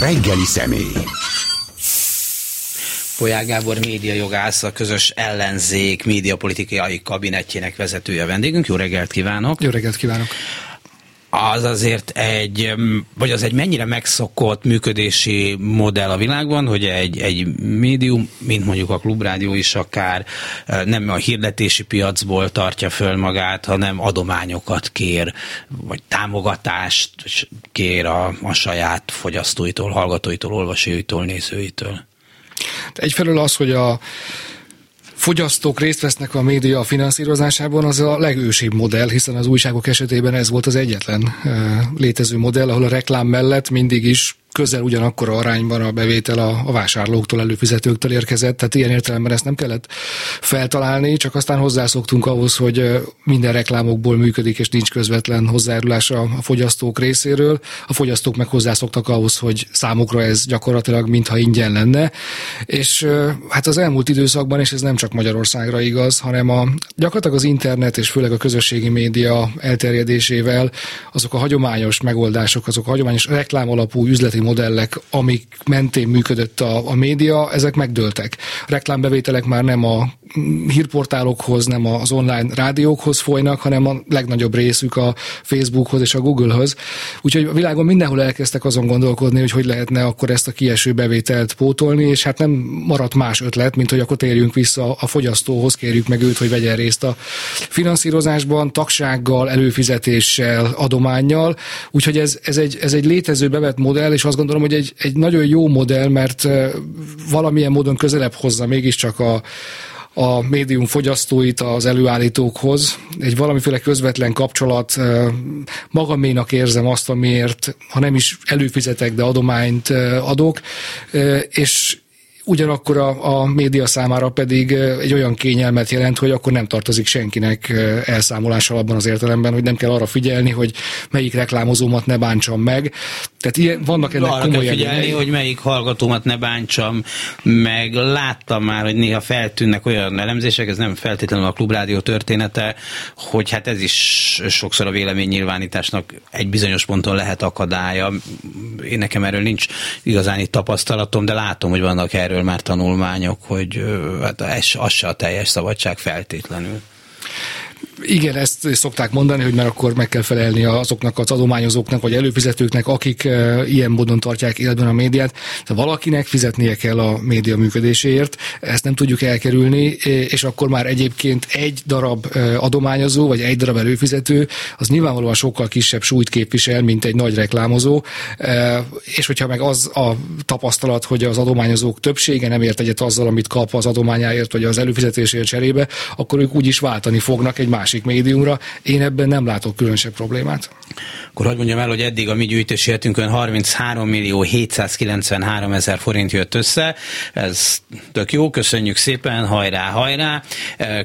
Reggeli személy. Polyák Gábor médiajogász, a közös ellenzék médiapolitikai kabinetjének vezetője vendégünk. Jó reggelt kívánok! Jó reggelt kívánok! Az azért egy, vagy az egy mennyire megszokott működési modell a világban, hogy egy, egy médium, mint mondjuk a klubrádió is akár nem a hirdetési piacból tartja föl magát, hanem adományokat kér, vagy támogatást kér a, a saját fogyasztóitól, hallgatóitól, olvasóitól, nézőitől. Egyfelől az, hogy a fogyasztók részt vesznek a média finanszírozásában, az a legősibb modell, hiszen az újságok esetében ez volt az egyetlen létező modell, ahol a reklám mellett mindig is közel ugyanakkor arányban a bevétel a, a vásárlóktól, előfizetőktől érkezett, tehát ilyen értelemben ezt nem kellett feltalálni, csak aztán hozzászoktunk ahhoz, hogy minden reklámokból működik, és nincs közvetlen hozzájárulás a, fogyasztók részéről. A fogyasztók meg hozzászoktak ahhoz, hogy számukra ez gyakorlatilag mintha ingyen lenne, és hát az elmúlt időszakban, és ez nem csak Magyarországra igaz, hanem a, gyakorlatilag az internet és főleg a közösségi média elterjedésével azok a hagyományos megoldások, azok a hagyományos reklám alapú üzleti modellek, amik mentén működött a, a média, ezek megdőltek. A reklámbevételek már nem a hírportálokhoz, nem az online rádiókhoz folynak, hanem a legnagyobb részük a Facebookhoz és a Googlehoz. Úgyhogy a világon mindenhol elkezdtek azon gondolkodni, hogy hogy lehetne akkor ezt a kieső bevételt pótolni, és hát nem maradt más ötlet, mint hogy akkor térjünk vissza a fogyasztóhoz, kérjük meg őt, hogy vegyen részt a finanszírozásban, tagsággal, előfizetéssel, adományjal. Úgyhogy ez, ez, egy, ez egy létező bevett modell, és azt gondolom, hogy egy, egy nagyon jó modell, mert valamilyen módon közelebb hozza mégiscsak a, a médium fogyasztóit az előállítókhoz. Egy valamiféle közvetlen kapcsolat, magaménak érzem azt, amiért, ha nem is előfizetek, de adományt adok, és ugyanakkor a, a média számára pedig egy olyan kényelmet jelent, hogy akkor nem tartozik senkinek elszámolással abban az értelemben, hogy nem kell arra figyelni, hogy melyik reklámozómat ne bántsam meg. Tehát ilyen, vannak ennek arra komoly kell figyelni, előnyei. hogy melyik hallgatómat ne bántsam meg. Láttam már, hogy néha feltűnnek olyan elemzések, ez nem feltétlenül a klubrádió története, hogy hát ez is sokszor a véleménynyilvánításnak egy bizonyos ponton lehet akadálya. Én nekem erről nincs igazán itt tapasztalatom, de látom, hogy vannak erről már tanulmányok, hogy hát ez, az se a teljes szabadság feltétlenül. Igen, ezt szokták mondani, hogy mert akkor meg kell felelni azoknak az adományozóknak, vagy előfizetőknek, akik uh, ilyen módon tartják életben a médiát. De valakinek fizetnie kell a média működéséért, ezt nem tudjuk elkerülni, és akkor már egyébként egy darab uh, adományozó, vagy egy darab előfizető, az nyilvánvalóan sokkal kisebb súlyt képvisel, mint egy nagy reklámozó, és hogyha meg az a tapasztalat, hogy az adományozók többsége nem ért egyet azzal, amit kap az adományáért, vagy az előfizetésért cserébe, akkor ők úgy is váltani fognak egy más másik médiumra. Én ebben nem látok különösebb problémát. Akkor hogy mondjam el, hogy eddig a mi gyűjtési hetünkön 33 millió 793 ezer forint jött össze. Ez tök jó, köszönjük szépen, hajrá, hajrá.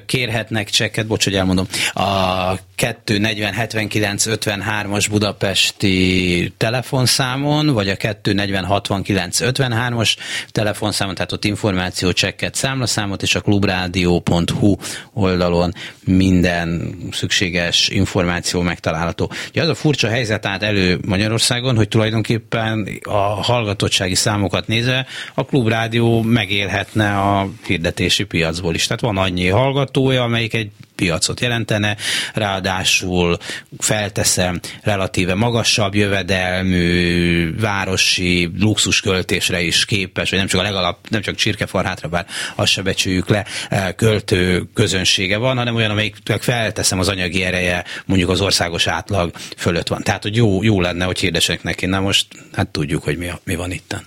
Kérhetnek csekket, bocs, hogy elmondom. A 240 79 53-as budapesti telefonszámon, vagy a 240 69 53-as telefonszámon, tehát ott információ, csekket, számlaszámot, és a klubrádió.hu oldalon minden szükséges információ megtalálható. Ugye az a furcsa helyzet állt elő Magyarországon, hogy tulajdonképpen a hallgatottsági számokat nézve a klubrádió megélhetne a hirdetési piacból is. Tehát van annyi hallgatója, amelyik egy piacot jelentene, ráadásul felteszem relatíve magasabb jövedelmű, városi luxusköltésre is képes, vagy nem csak a legalap, nem csak csirkefarhátra, bár azt se becsüljük le, eh, költő közönsége van, hanem olyan, amelyik felteszem az anyagi ereje mondjuk az országos átlag fölött van. Tehát, hogy jó, jó lenne, hogy hirdessenek neki. Na most hát tudjuk, hogy mi, mi van itten.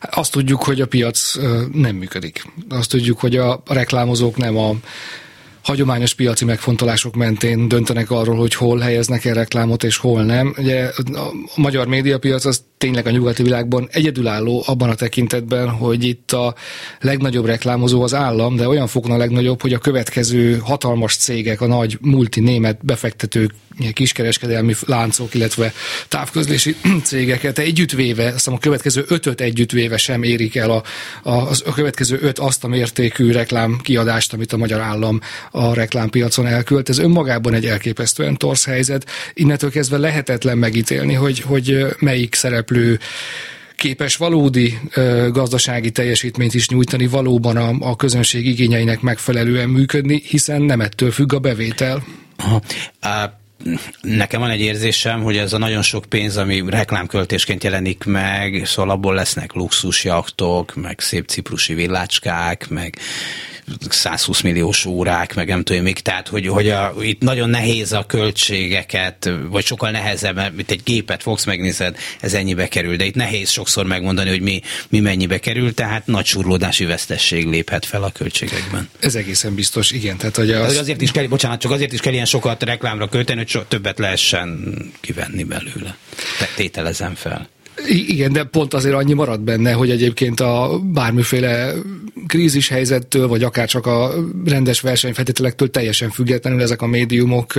Azt tudjuk, hogy a piac nem működik. Azt tudjuk, hogy a reklámozók nem a hagyományos piaci megfontolások mentén döntenek arról, hogy hol helyeznek el reklámot és hol nem. Ugye a magyar médiapiac az tényleg a nyugati világban egyedülálló abban a tekintetben, hogy itt a legnagyobb reklámozó az állam, de olyan fokon a legnagyobb, hogy a következő hatalmas cégek, a nagy multi német befektetők, kiskereskedelmi láncok, illetve távközlési cégeket együttvéve, azt a következő ötöt együttvéve sem érik el a, a, a következő öt azt a mértékű reklámkiadást, amit a magyar állam a reklámpiacon elkölt. Ez önmagában egy elképesztően torsz helyzet. Innentől kezdve lehetetlen megítélni, hogy, hogy melyik szereplő képes valódi ö, gazdasági teljesítményt is nyújtani, valóban a, a közönség igényeinek megfelelően működni, hiszen nem ettől függ a bevétel. Aha. Nekem van egy érzésem, hogy ez a nagyon sok pénz, ami reklámköltésként jelenik meg, szóval abból lesznek luxusjaktok, meg szép ciprusi villácskák, meg 120 milliós órák, meg nem tudom még, tehát hogy, hogy a, itt nagyon nehéz a költségeket, vagy sokkal nehezebb, mert itt egy gépet fogsz, megnézed, ez ennyibe kerül, de itt nehéz sokszor megmondani, hogy mi, mi mennyibe kerül, tehát nagy surlódási vesztesség léphet fel a költségekben. Ez egészen biztos, igen. Tehát, hogy az... azért is kell, bocsánat, csak azért is kell ilyen sokat reklámra költeni, hogy so, többet lehessen kivenni belőle. Tehát tételezem fel. Igen, de pont azért annyi marad benne, hogy egyébként a bármiféle krízis helyzettől, vagy akár csak a rendes versenyfeltételektől teljesen függetlenül ezek a médiumok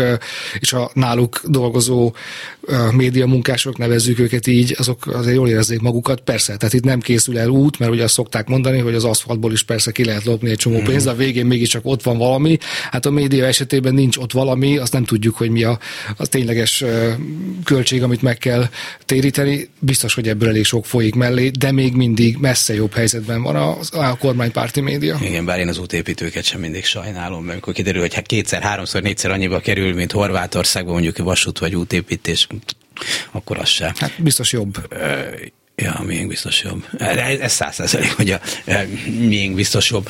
és a náluk dolgozó média munkások, nevezzük őket így, azok azért jól érezzék magukat. Persze, tehát itt nem készül el út, mert ugye azt szokták mondani, hogy az aszfaltból is persze ki lehet lopni egy csomó pénzt, de a végén mégiscsak ott van valami. Hát a média esetében nincs ott valami, azt nem tudjuk, hogy mi a, a tényleges költség, amit meg kell téríteni. Biztos, hogy ebből elég sok folyik mellé, de még mindig messze jobb helyzetben van a, a kormánypárti média. Igen, bár én az útépítőket sem mindig sajnálom, mert amikor kiderül, hogy hát kétszer, háromszor, négyszer annyiba kerül, mint Horvátországban mondjuk vasút vagy útépítés, akkor az sem. Hát biztos jobb. Ja, miénk biztos jobb. Ez száz százalék, hogy a miénk biztos jobb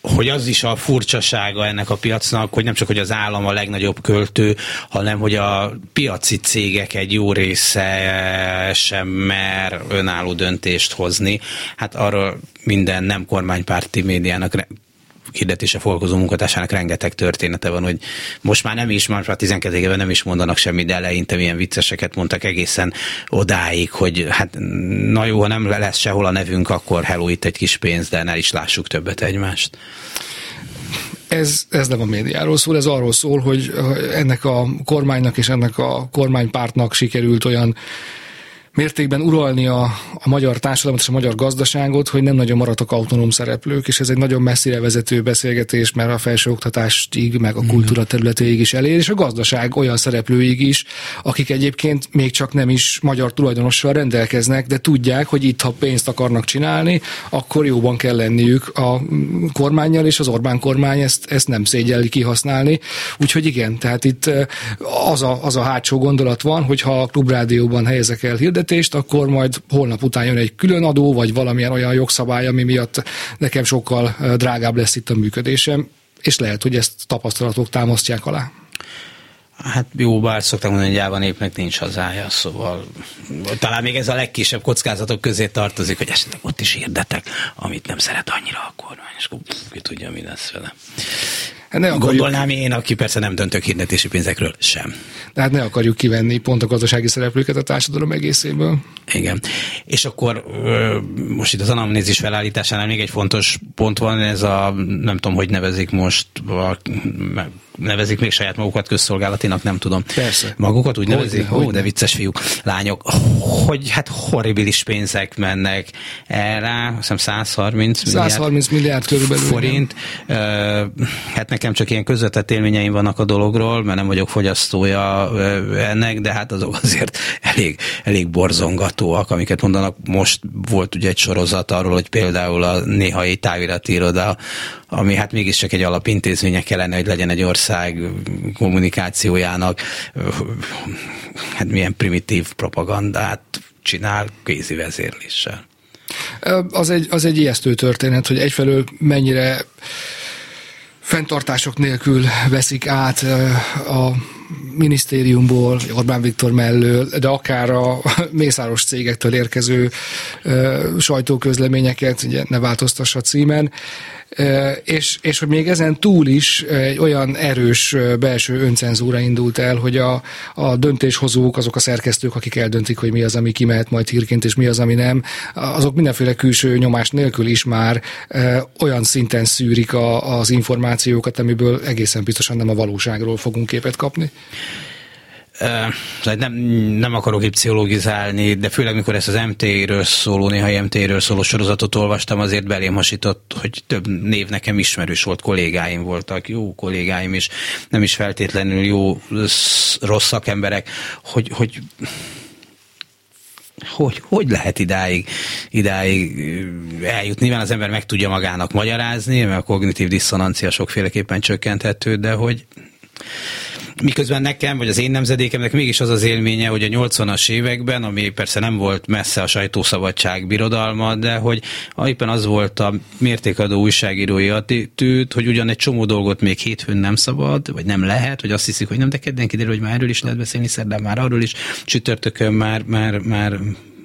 hogy az is a furcsasága ennek a piacnak, hogy nem csak, hogy az állam a legnagyobb költő, hanem, hogy a piaci cégek egy jó része sem mer önálló döntést hozni. Hát arról minden nem kormánypárti médiának hirdetése foglalkozó munkatársának rengeteg története van, hogy most már nem is, már a 12 éve nem is mondanak semmit, de eleinte milyen vicceseket mondtak egészen odáig, hogy hát na jó, ha nem lesz sehol a nevünk, akkor hello, itt egy kis pénz, de ne is lássuk többet egymást. Ez, ez nem a médiáról szól, ez arról szól, hogy ennek a kormánynak és ennek a kormánypártnak sikerült olyan mértékben uralni a, a magyar társadalmat és a magyar gazdaságot, hogy nem nagyon maradtak autonóm szereplők, és ez egy nagyon messzire vezető beszélgetés, mert a felsőoktatásig, meg a kultúra területéig is elér, és a gazdaság olyan szereplőig is, akik egyébként még csak nem is magyar tulajdonossal rendelkeznek, de tudják, hogy itt, ha pénzt akarnak csinálni, akkor jóban kell lenniük a kormányjal, és az Orbán kormány ezt, ezt nem szégyelli kihasználni. Úgyhogy igen, tehát itt az a, az a hátsó gondolat van, hogy ha a klubrádióban helyezek el hirdet, fizetést, akkor majd holnap után jön egy külön adó, vagy valamilyen olyan jogszabály, ami miatt nekem sokkal drágább lesz itt a működésem, és lehet, hogy ezt tapasztalatok támasztják alá. Hát jó, bár szoktam mondani, hogy Jáva népnek nincs hazája, szóval talán még ez a legkisebb kockázatok közé tartozik, hogy esetleg ott is hirdetek, amit nem szeret annyira a kormány, és akkor ki tudja, mi lesz vele. Hát ne akarjuk... Gondolnám én, aki persze nem döntök hirdetési pénzekről sem. De hát ne akarjuk kivenni pont a gazdasági szereplőket a társadalom egészéből. Igen. És akkor most itt az anamnézis felállításánál még egy fontos pont van, ez a, nem tudom, hogy nevezik most, a, nevezik még saját magukat közszolgálatinak, nem tudom. Persze. Magukat úgy nevezik? Ó, de vicces fiúk, lányok, hogy hát horribilis pénzek mennek erre, azt hiszem 130 milliárd, 130 milliárd körülbelül. Forint. Hát nekem csak ilyen közvetett élményeim vannak a dologról, mert nem vagyok fogyasztója ennek, de hát azok azért elég, elég borzongatóak, amiket mondanak. Most volt ugye egy sorozat arról, hogy például a néhai távirati iroda, ami hát mégiscsak egy alapintézménye kellene, hogy legyen egy ország kommunikációjának, hát milyen primitív propagandát csinál kézi vezérléssel. Az egy, az egy ijesztő történet, hogy egyfelől mennyire fenntartások nélkül veszik át a minisztériumból, Orbán Viktor mellől, de akár a mészáros cégektől érkező sajtóközleményeket, ugye ne változtassa címen, és, és hogy még ezen túl is egy olyan erős belső öncenzúra indult el, hogy a, a döntéshozók, azok a szerkesztők, akik eldöntik, hogy mi az, ami kimehet majd hírként, és mi az, ami nem, azok mindenféle külső nyomás nélkül is már olyan szinten szűrik a, az információkat, amiből egészen biztosan nem a valóságról fogunk képet kapni nem, nem akarok itt pszichológizálni, de főleg mikor ezt az MT-ről szóló, néha MT-ről szóló sorozatot olvastam, azért belém hasított, hogy több név nekem ismerős volt, kollégáim voltak, jó kollégáim is, nem is feltétlenül jó, rossz szakemberek, hogy, hogy hogy, hogy lehet idáig, idáig eljutni? Nyilván az ember meg tudja magának magyarázni, mert a kognitív diszonancia sokféleképpen csökkenthető, de hogy Miközben nekem, vagy az én nemzedékemnek mégis az az élménye, hogy a 80-as években, ami persze nem volt messze a sajtószabadság birodalma, de hogy éppen az volt a mértékadó újságírói attitűd, hogy ugyan egy csomó dolgot még hétfőn nem szabad, vagy nem lehet, vagy azt hiszik, hogy nem, de kedden kiderül, hogy már erről is lehet beszélni, szerdán már arról is, csütörtökön már, már, már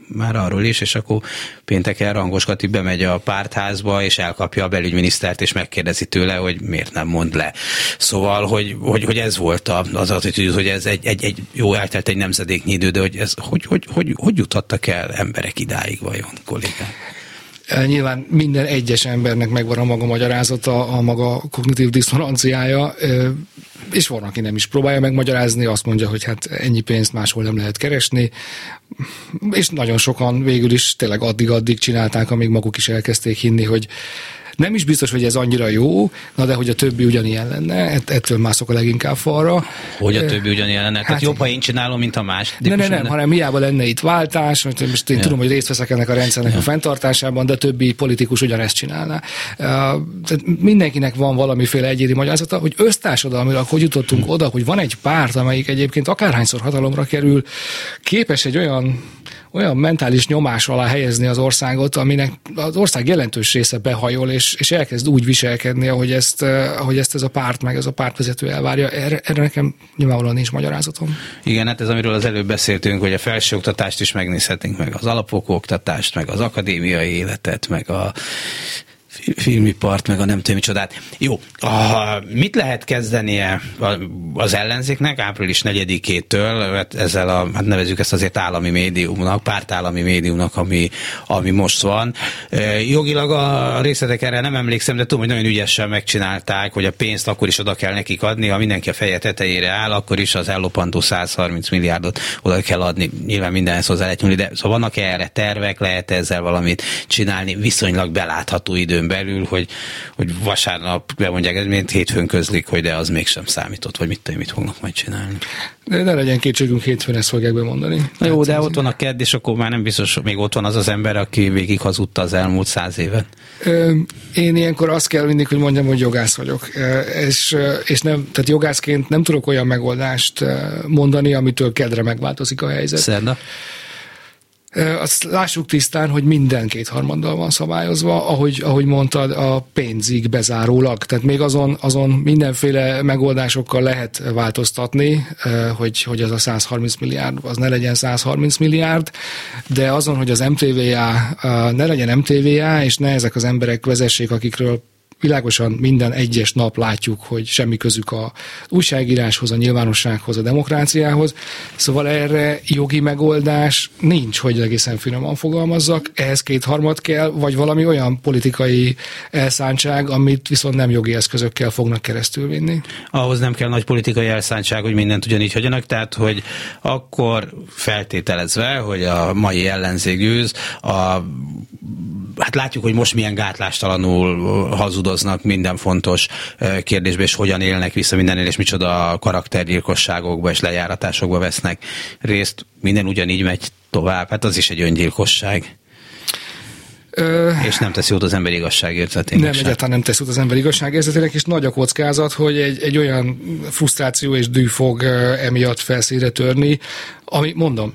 már arról is, és akkor pénteken Rangos Kati bemegy a pártházba, és elkapja a belügyminisztert, és megkérdezi tőle, hogy miért nem mond le. Szóval, hogy, hogy, hogy ez volt az attitűd, hogy ez egy, egy, egy jó eltelt egy nemzedéknyi idő, de hogy, ez, hogy, hogy, hogy, hogy juthattak el emberek idáig vajon, kollégák? Nyilván minden egyes embernek megvan a maga magyarázata, a maga kognitív diszonanciája, és van, aki nem is próbálja megmagyarázni, azt mondja, hogy hát ennyi pénzt máshol nem lehet keresni, és nagyon sokan végül is tényleg addig-addig csinálták, amíg maguk is elkezdték hinni, hogy nem is biztos, hogy ez annyira jó, na de hogy a többi ugyanilyen lenne, ettől mászok a leginkább falra. Hogy a többi ugyanilyen lenne? Hát, Tehát jobb, ha én csinálom, mint a más. Ne, ne, nem, hanem hiába lenne itt váltás, most, én ja. tudom, hogy részt veszek ennek a rendszernek ja. a fenntartásában, de többi politikus ugyanezt csinálná. Tehát mindenkinek van valamiféle egyéni magyarázata, hogy össztársadalmilag hogy jutottunk oda, hogy van egy párt, amelyik egyébként akárhányszor hatalomra kerül, képes egy olyan olyan mentális nyomás alá helyezni az országot, aminek az ország jelentős része behajol, és, és elkezd úgy viselkedni, ahogy ezt, eh, ahogy ezt ez a párt, meg ez a pártvezető elvárja. Erre, erre nekem nyilvánvalóan nincs magyarázatom. Igen, hát ez amiről az előbb beszéltünk, hogy a felsőoktatást is megnézhetünk, meg az alapokó oktatást, meg az akadémiai életet, meg a filmipart, meg a nem tudom micsodát. Jó, a, mit lehet kezdenie az ellenzéknek április 4-től, hát ezzel a, hát nevezük ezt azért állami médiumnak, pártállami médiumnak, ami, ami most van. E, jogilag a részletek erre nem emlékszem, de tudom, hogy nagyon ügyesen megcsinálták, hogy a pénzt akkor is oda kell nekik adni, ha mindenki a feje tetejére áll, akkor is az ellopandó 130 milliárdot oda kell adni. Nyilván mindenhez hozzá lehet nyúlni, de szóval vannak erre tervek, lehet ezzel valamit csinálni viszonylag belátható időn belül, hogy, hogy vasárnap bemondják, ez mint hétfőn közlik, hogy de az mégsem számított, vagy mit tudom, mit fognak majd csinálni. De ne legyen kétségünk, hétfőn ezt fogják bemondani. Na jó, de ott van a kedd, és akkor már nem biztos, hogy még ott van az az ember, aki végig hazudta az elmúlt száz évet. Én ilyenkor azt kell mindig, hogy mondjam, hogy jogász vagyok. És, és nem, tehát jogászként nem tudok olyan megoldást mondani, amitől kedre megváltozik a helyzet. Szerda. Azt lássuk tisztán, hogy minden kétharmaddal van szabályozva, ahogy, ahogy mondtad, a pénzig bezárólag. Tehát még azon, azon mindenféle megoldásokkal lehet változtatni, hogy, hogy az a 130 milliárd, az ne legyen 130 milliárd, de azon, hogy az MTVA ne legyen MTVA, és ne ezek az emberek vezessék, akikről világosan minden egyes nap látjuk, hogy semmi közük a újságíráshoz, a nyilvánossághoz, a demokráciához. Szóval erre jogi megoldás nincs, hogy egészen finoman fogalmazzak. Ehhez kétharmad kell, vagy valami olyan politikai elszántság, amit viszont nem jogi eszközökkel fognak keresztül vinni. Ahhoz nem kell nagy politikai elszántság, hogy mindent ugyanígy hagyjanak, tehát hogy akkor feltételezve, hogy a mai ellenzék győz, a hát látjuk, hogy most milyen gátlástalanul hazudoznak minden fontos kérdésbe, és hogyan élnek vissza mindennél, és micsoda karaktergyilkosságokba és lejáratásokba vesznek részt. Minden ugyanígy megy tovább. Hát az is egy öngyilkosság. Ö, és nem tesz jót az ember igazságérzetének. Nem, sem. egyáltalán nem tesz jót az ember igazságérzetének, és nagy a kockázat, hogy egy, egy olyan frusztráció és dű fog emiatt felszíre törni, ami, mondom,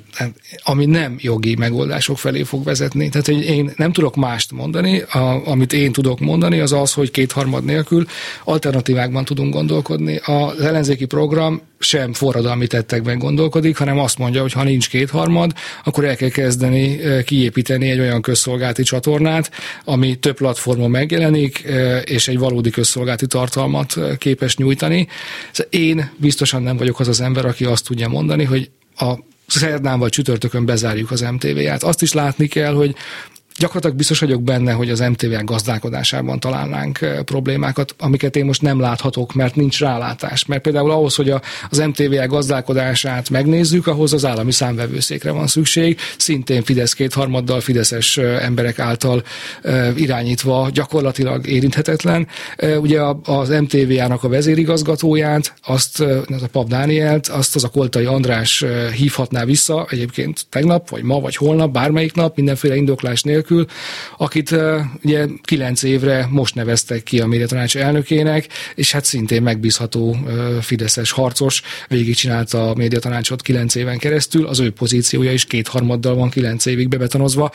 ami nem jogi megoldások felé fog vezetni. Tehát, hogy én nem tudok mást mondani, a, amit én tudok mondani, az az, hogy kétharmad nélkül alternatívákban tudunk gondolkodni. Az ellenzéki program sem forradalmi tettekben gondolkodik, hanem azt mondja, hogy ha nincs kétharmad, akkor el kell kezdeni kiépíteni egy olyan közszolgálti csatornát, ami több platformon megjelenik, és egy valódi közszolgálti tartalmat képes nyújtani. Szóval én biztosan nem vagyok az az ember, aki azt tudja mondani, hogy a szerdán vagy csütörtökön bezárjuk az MTV-ját. Azt is látni kell, hogy gyakorlatilag biztos vagyok benne, hogy az MTV gazdálkodásában találnánk problémákat, amiket én most nem láthatok, mert nincs rálátás. Mert például ahhoz, hogy az MTV gazdálkodását megnézzük, ahhoz az állami számvevőszékre van szükség, szintén Fidesz kétharmaddal, Fideszes emberek által irányítva gyakorlatilag érinthetetlen. Ugye az MTV-nak a vezérigazgatóját, azt, az a Pap Dánielt, azt az a Koltai András hívhatná vissza, egyébként tegnap, vagy ma, vagy holnap, bármelyik nap, mindenféle indoklás nélkül, akit ugye kilenc évre most neveztek ki a médiatanács elnökének, és hát szintén megbízható Fideszes harcos, végigcsinálta a médiatanácsot kilenc éven keresztül, az ő pozíciója is kétharmaddal van kilenc évig bebetonozva.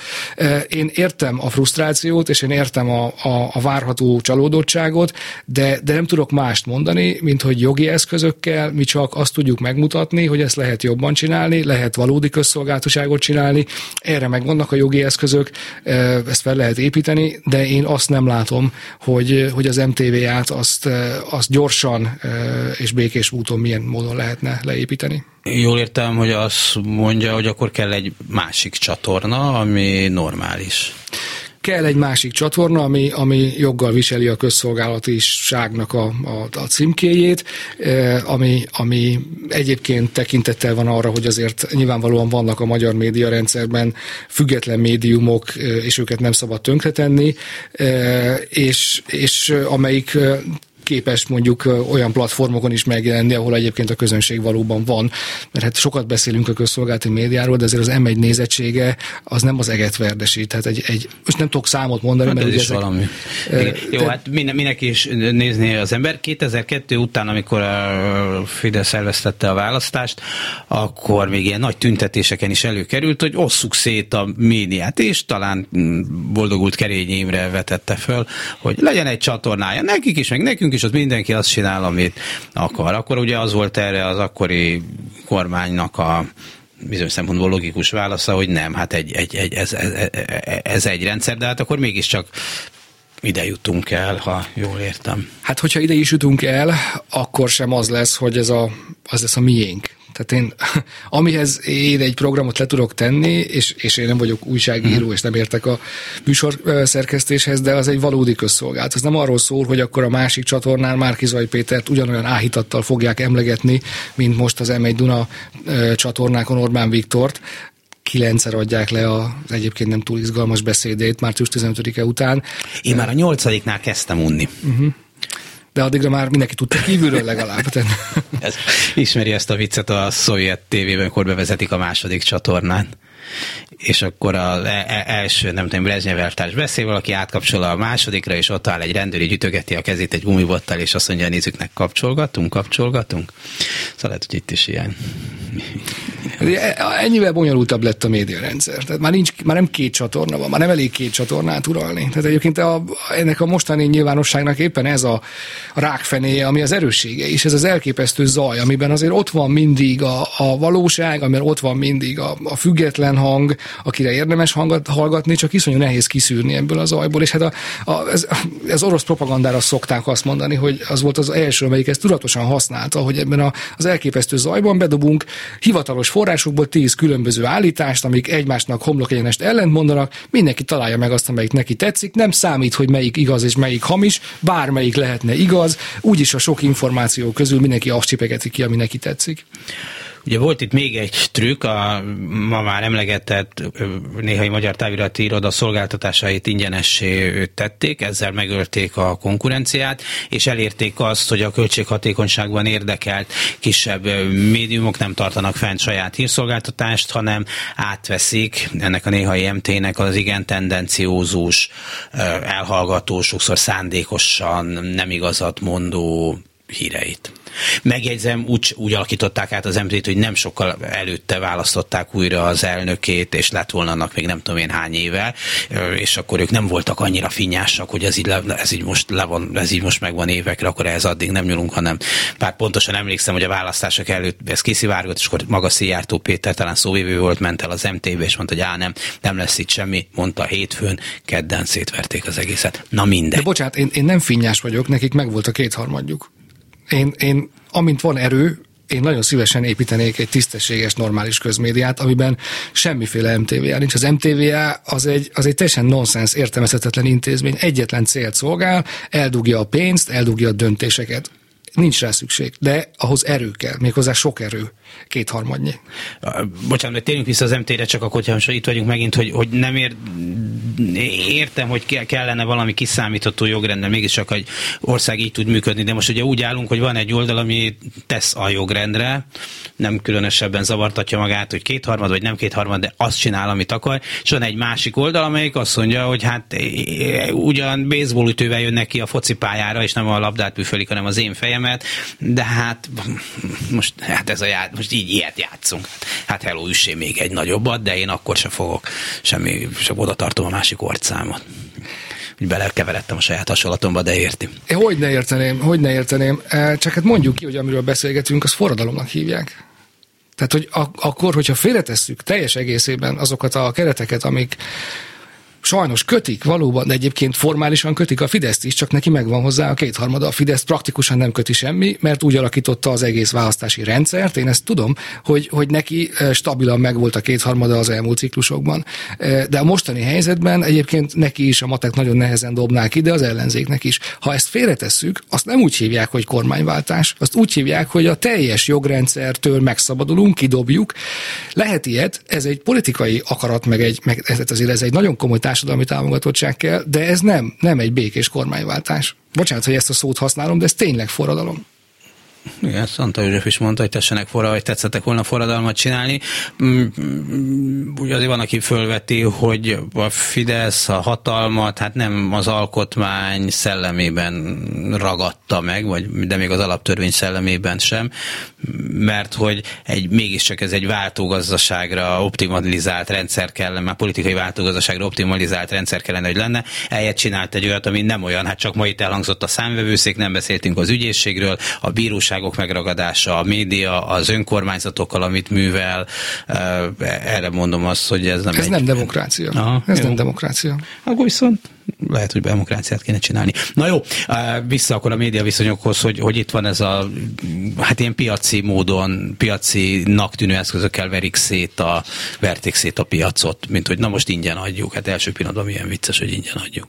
Én értem a frusztrációt, és én értem a, a, a várható csalódottságot, de, de nem tudok mást mondani, mint hogy jogi eszközökkel mi csak azt tudjuk megmutatni, hogy ezt lehet jobban csinálni, lehet valódi közszolgáltaságot csinálni, erre megvannak a jogi eszközök, ezt fel lehet építeni, de én azt nem látom, hogy, hogy az MTV-át azt, azt gyorsan és békés úton milyen módon lehetne leépíteni. Jól értem, hogy azt mondja, hogy akkor kell egy másik csatorna, ami normális kell egy másik csatorna, ami, ami joggal viseli a közszolgálatiságnak a, a, a címkéjét, ami, ami egyébként tekintettel van arra, hogy azért nyilvánvalóan vannak a magyar média rendszerben független médiumok, és őket nem szabad tönkretenni, és, és amelyik képes mondjuk olyan platformokon is megjelenni, ahol egyébként a közönség valóban van. Mert hát sokat beszélünk a közszolgálati médiáról, de azért az M1 nézettsége az nem az eget verdesít. Tehát egy, egy most nem tudok számot mondani, hát mert ez is ezek, valami. Jó, te, hát minden, mindenki is nézni az ember. 2002 után, amikor a Fidesz elvesztette a választást, akkor még ilyen nagy tüntetéseken is előkerült, hogy osszuk szét a médiát, és talán boldogult Kerény vetette föl, hogy legyen egy csatornája nekik is, meg nekünk és ott mindenki azt csinál, amit akar. Akkor ugye az volt erre az akkori kormánynak a bizonyos szempontból logikus válasza, hogy nem, hát egy, egy, egy, ez, ez, ez egy rendszer, de hát akkor mégiscsak ide jutunk el, ha jól értem. Hát, hogyha ide is jutunk el, akkor sem az lesz, hogy ez a, az lesz a miénk. Tehát én, amihez én egy programot le tudok tenni, és, és én nem vagyok újságíró, és nem értek a műsor szerkesztéshez, de az egy valódi közszolgálat. Ez nem arról szól, hogy akkor a másik csatornán Márki Zaj Pétert ugyanolyan áhítattal fogják emlegetni, mint most az M1 Duna csatornákon Orbán Viktort, kilencszer adják le az egyébként nem túl izgalmas beszédét március 15-e után. Én már a nyolcadiknál kezdtem unni. Uh-huh de addigra már mindenki tudta kívülről legalább. Ez, ismeri ezt a viccet a szovjet tévében, amikor bevezetik a második csatornán és akkor az e- első, nem tudom, Brezsnyev eltárs beszél, valaki átkapcsol a másodikra, és ott áll egy rendőr, így ütögeti a kezét egy gumibottal, és azt mondja, nézzüknek, kapcsolgatunk, kapcsolgatunk. Szóval lehet, hogy itt is ilyen. Ennyivel bonyolultabb lett a médiarendszer. Tehát már, nincs, már nem két csatorna van, már nem elég két csatornát uralni. Tehát egyébként a, ennek a mostani nyilvánosságnak éppen ez a rákfenéje, ami az erőssége is, ez az elképesztő zaj, amiben azért ott van mindig a, a valóság, amiben ott van mindig a, a független hang, akire érdemes hangat, hallgatni, csak iszonyú nehéz kiszűrni ebből az ajból, és hát a, a, ez, ez orosz propagandára szokták azt mondani, hogy az volt az első, amelyik ezt tudatosan használta, hogy ebben a, az elképesztő zajban bedobunk hivatalos forrásokból tíz különböző állítást, amik egymásnak homlok egyenest ellent mondanak, mindenki találja meg azt, amelyik neki tetszik, nem számít, hogy melyik igaz és melyik hamis, bármelyik lehetne igaz, úgyis a sok információ közül mindenki azt csipegeti ki, ami neki tetszik. Ugye volt itt még egy trükk, a ma már emlegetett néhai magyar távirati iroda szolgáltatásait ingyenessé tették, ezzel megölték a konkurenciát, és elérték azt, hogy a költséghatékonyságban érdekelt kisebb médiumok nem tartanak fent saját hírszolgáltatást, hanem átveszik ennek a néhai MT-nek az igen tendenciózus, elhallgató, sokszor szándékosan nem igazat mondó híreit. Megjegyzem, úgy, úgy alakították át az MT-t, hogy nem sokkal előtte választották újra az elnökét, és lett volna annak még nem tudom én hány éve, és akkor ők nem voltak annyira finnyásak, hogy ez így, le, ez így most le van, ez így most megvan évekre, akkor ez addig nem nyúlunk, hanem bár pontosan emlékszem, hogy a választások előtt ez kiszivárgott, és akkor maga Szijjártó Péter talán szóvivő volt, ment el az MT-be, és mondta, hogy á, nem, nem lesz itt semmi, mondta hétfőn, kedden szétverték az egészet. Na minden. De bocsánat, én, én nem finnyás vagyok, nekik meg volt a kétharmadjuk. Én, én amint van erő, én nagyon szívesen építenék egy tisztességes, normális közmédiát, amiben semmiféle MTVA nincs. Az MTVA az egy, az egy teljesen nonsens, értelmezhetetlen intézmény, egyetlen célt szolgál, eldugja a pénzt, eldugja a döntéseket. Nincs rá szükség, de ahhoz erő kell, méghozzá sok erő kétharmadnyi. Bocsánat, hogy térjünk vissza az MT-re, csak akkor, hogyha itt vagyunk megint, hogy, hogy nem ér, értem, hogy kellene valami kiszámítható jogrendel, mégiscsak egy ország így tud működni, de most ugye úgy állunk, hogy van egy oldal, ami tesz a jogrendre, nem különösebben zavartatja magát, hogy kétharmad vagy nem kétharmad, de azt csinál, amit akar, és van egy másik oldal, amelyik azt mondja, hogy hát ugyan baseball ütővel jönnek ki a focipályára, és nem a labdát püfölik, hanem az én fejemet, de hát most hát ez a ját, most így ilyet játszunk. Hát hello, üssé még egy nagyobbat, de én akkor sem fogok semmi, sem oda tartom a másik orcámat hogy belekeveredtem a saját hasonlatomba, de érti. Hogy ne érteném, hogy ne érteném. E, csak hát mondjuk ki, hogy amiről beszélgetünk, az forradalomnak hívják. Tehát, hogy ak- akkor, hogyha félretesszük teljes egészében azokat a kereteket, amik sajnos kötik valóban, de egyébként formálisan kötik a Fideszt is, csak neki megvan hozzá a kétharmada. A Fidesz praktikusan nem köti semmi, mert úgy alakította az egész választási rendszert, én ezt tudom, hogy, hogy neki eh, stabilan megvolt a kétharmada az elmúlt ciklusokban. Eh, de a mostani helyzetben egyébként neki is a matek nagyon nehezen dobnák ide, az ellenzéknek is. Ha ezt félretesszük, azt nem úgy hívják, hogy kormányváltás, azt úgy hívják, hogy a teljes jogrendszertől megszabadulunk, kidobjuk. Lehet ilyet, ez egy politikai akarat, meg egy, meg ez, azért ez egy nagyon komoly társadalmi támogatottság kell, de ez nem, nem egy békés kormányváltás. Bocsánat, hogy ezt a szót használom, de ez tényleg forradalom. Igen, Szanta József is mondta, hogy tessenek forra, vagy tetszettek volna forradalmat csinálni. Mm, ugye azért van, aki fölveti, hogy a Fidesz a hatalmat, hát nem az alkotmány szellemében ragadta meg, vagy de még az alaptörvény szellemében sem, mert hogy egy, mégiscsak ez egy váltógazdaságra optimalizált rendszer kellene, már politikai váltógazdaságra optimalizált rendszer kellene, hogy lenne. Eljött csinált egy olyat, ami nem olyan, hát csak ma itt elhangzott a számvevőszék, nem beszéltünk az ügyészségről, a bíróság újságok megragadása, a média, az önkormányzatokkal, amit művel, erre mondom azt, hogy ez nem Ez egy... nem demokrácia. Aha, ez jó. nem demokrácia. Akkor viszont lehet, hogy demokráciát kéne csinálni. Na jó, vissza akkor a média viszonyokhoz, hogy, hogy itt van ez a, hát ilyen piaci módon, piacinak tűnő eszközökkel verik szét a, verték szét a piacot, mint hogy na most ingyen adjuk. Hát első pillanatban milyen vicces, hogy ingyen adjuk.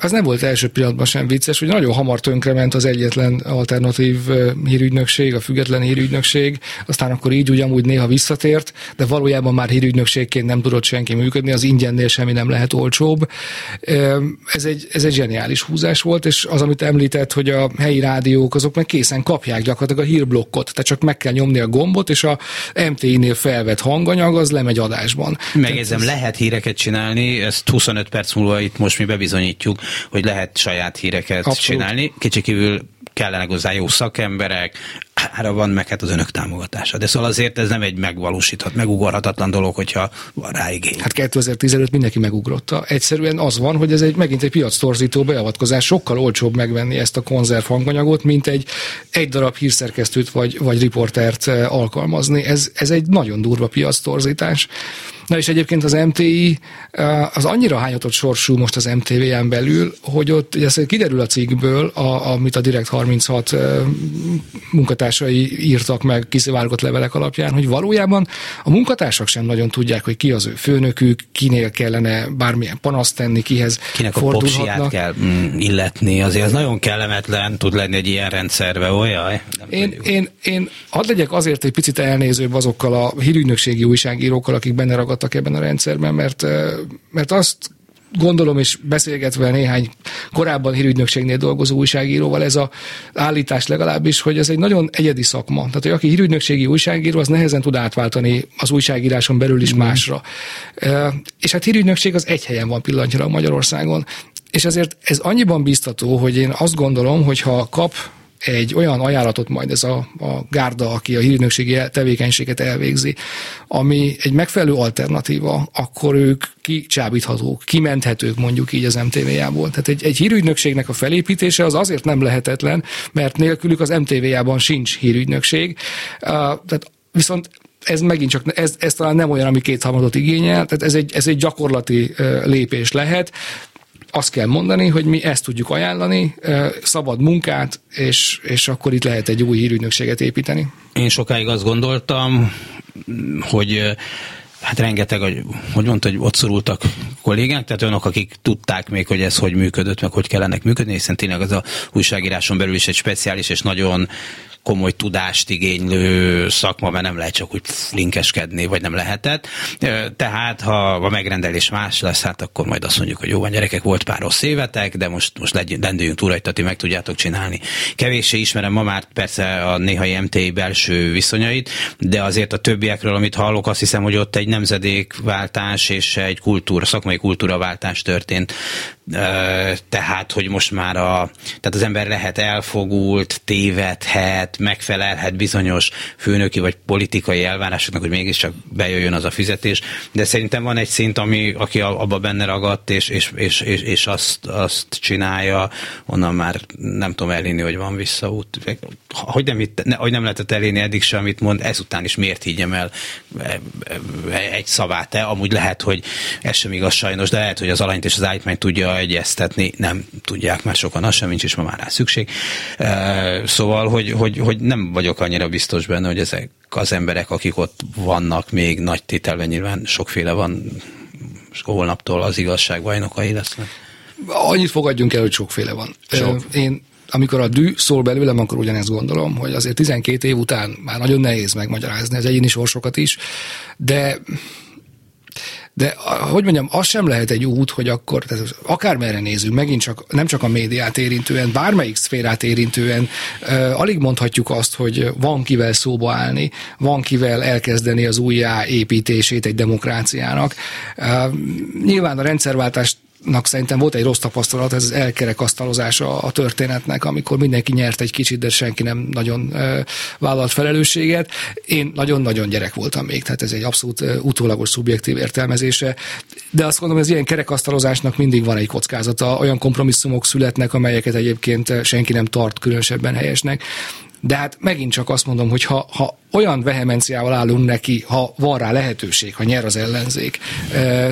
Az nem volt első pillanatban sem vicces, hogy nagyon hamar tönkrement az egyetlen alternatív hírügynökség, a független hírügynökség, aztán akkor így ugyanúgy néha visszatért, de valójában már hírügynökségként nem tudott senki működni, az ingyennél semmi nem lehet olcsóbb. Ez egy, ez egy zseniális húzás volt, és az, amit említett, hogy a helyi rádiók azok meg készen kapják gyakorlatilag a hírblokkot, tehát csak meg kell nyomni a gombot, és a MTI-nél felvett hanganyag az lemegy adásban. Megjegyzem, ez... lehet híreket csinálni, ezt 25 perc múlva itt most mi bebizonyítjuk bizonyítjuk, hogy lehet saját híreket Abszolút. csinálni. Kicsikívül kellene hozzá jó szakemberek, ára van meg hát az önök támogatása. De szóval azért ez nem egy megvalósíthat, megugorhatatlan dolog, hogyha van rá igény. Hát 2015 mindenki megugrotta. Egyszerűen az van, hogy ez egy megint egy piactorzító beavatkozás. Sokkal olcsóbb megvenni ezt a konzerv hanganyagot, mint egy egy darab hírszerkesztőt vagy, vagy riportert eh, alkalmazni. Ez, ez egy nagyon durva piactorzítás. Na és egyébként az MTI eh, az annyira hányatott sorsú most az MTV-en belül, hogy ott ez kiderül a cikkből, a, amit a Direkt 36 eh, munkatársai írtak meg kiszivárgott levelek alapján, hogy valójában a munkatársak sem nagyon tudják, hogy ki az ő főnökük, kinél kellene bármilyen panaszt tenni, kihez Kinek fordulhatnak. a kell mm, illetni, azért az nagyon kellemetlen tud lenni egy ilyen rendszerbe, olyan? Én, én, én hadd legyek azért egy picit elnézőbb azokkal a hírügynökségi újságírókkal, akik benne ragadtak ebben a rendszerben, mert, mert azt gondolom, és beszélgetve néhány korábban hírügynökségnél dolgozó újságíróval, ez a állítás legalábbis, hogy ez egy nagyon egyedi szakma. Tehát, hogy aki hírügynökségi újságíró, az nehezen tud átváltani az újságíráson belül is mm. másra. És hát hírügynökség az egy helyen van pillanatnyilag Magyarországon. És ezért ez annyiban biztató, hogy én azt gondolom, hogy ha kap egy olyan ajánlatot majd ez a, a gárda, aki a hírnökségi tevékenységet elvégzi, ami egy megfelelő alternatíva, akkor ők kicsábíthatók, kimenthetők mondjuk így az MTV-jából. Tehát egy, egy hírügynökségnek a felépítése az azért nem lehetetlen, mert nélkülük az MTV-jában sincs hírügynökség. Uh, tehát viszont ez megint csak, ez, ez talán nem olyan, ami kétharmadot igényel, tehát ez egy, ez egy gyakorlati uh, lépés lehet azt kell mondani, hogy mi ezt tudjuk ajánlani, szabad munkát, és, és akkor itt lehet egy új hírügynökséget építeni. Én sokáig azt gondoltam, hogy hát rengeteg, hogy mondta, hogy ott szorultak kollégák, tehát olyanok, akik tudták még, hogy ez hogy működött, meg hogy kellenek működni, hiszen tényleg az a újságíráson belül is egy speciális és nagyon komoly tudást igénylő szakma, mert nem lehet csak úgy linkeskedni, vagy nem lehetett. Tehát, ha a megrendelés más lesz, hát akkor majd azt mondjuk, hogy jó van, gyerekek, volt pár rossz évetek, de most, most lendüljünk túl rajta, meg tudjátok csinálni. Kevéssé ismerem ma már persze a néhai MTI belső viszonyait, de azért a többiekről, amit hallok, azt hiszem, hogy ott egy nemzedékváltás és egy kultúra, szakmai kultúraváltás történt tehát, hogy most már a, tehát az ember lehet elfogult, tévedhet, megfelelhet bizonyos főnöki vagy politikai elvárásoknak, hogy mégiscsak bejöjjön az a fizetés, de szerintem van egy szint, ami, aki abba benne ragadt, és, és, és, és, és azt, azt csinálja, onnan már nem tudom elhinni, hogy van visszaút. Hogy nem, hogy nem lehetett elérni eddig sem, amit mond, ezután is miért higgyem el e, e, egy szavát, -e? amúgy lehet, hogy ez sem igaz sajnos, de lehet, hogy az alanyt és az állítmányt tudja egyeztetni, nem tudják már sokan, az sem nincs is ma már rá szükség. Szóval, hogy, hogy, hogy nem vagyok annyira biztos benne, hogy ezek az emberek, akik ott vannak még nagy tételben, nyilván sokféle van, és holnaptól az igazság bajnokai lesznek. Annyit fogadjunk el, hogy sokféle van. Sok. Én amikor a dű szól belőlem, akkor ugyanezt gondolom, hogy azért 12 év után már nagyon nehéz megmagyarázni az egyéni sorsokat is, de de hogy mondjam, az sem lehet egy út, hogy akkor, tehát akármerre nézünk, megint csak nem csak a médiát érintően, bármelyik szférát érintően, uh, alig mondhatjuk azt, hogy van kivel szóba állni, van kivel elkezdeni az újjáépítését egy demokráciának. Uh, nyilván a rendszerváltást nak szerintem volt egy rossz tapasztalat, ez az elkerekasztalozása a történetnek, amikor mindenki nyert egy kicsit, de senki nem nagyon vállalt felelősséget. Én nagyon-nagyon gyerek voltam még, tehát ez egy abszolút utólagos szubjektív értelmezése. De azt gondolom, az ilyen kerekasztalozásnak mindig van egy kockázata. Olyan kompromisszumok születnek, amelyeket egyébként senki nem tart különösebben helyesnek. De hát megint csak azt mondom, hogy ha, ha olyan vehemenciával állunk neki, ha van rá lehetőség, ha nyer az ellenzék,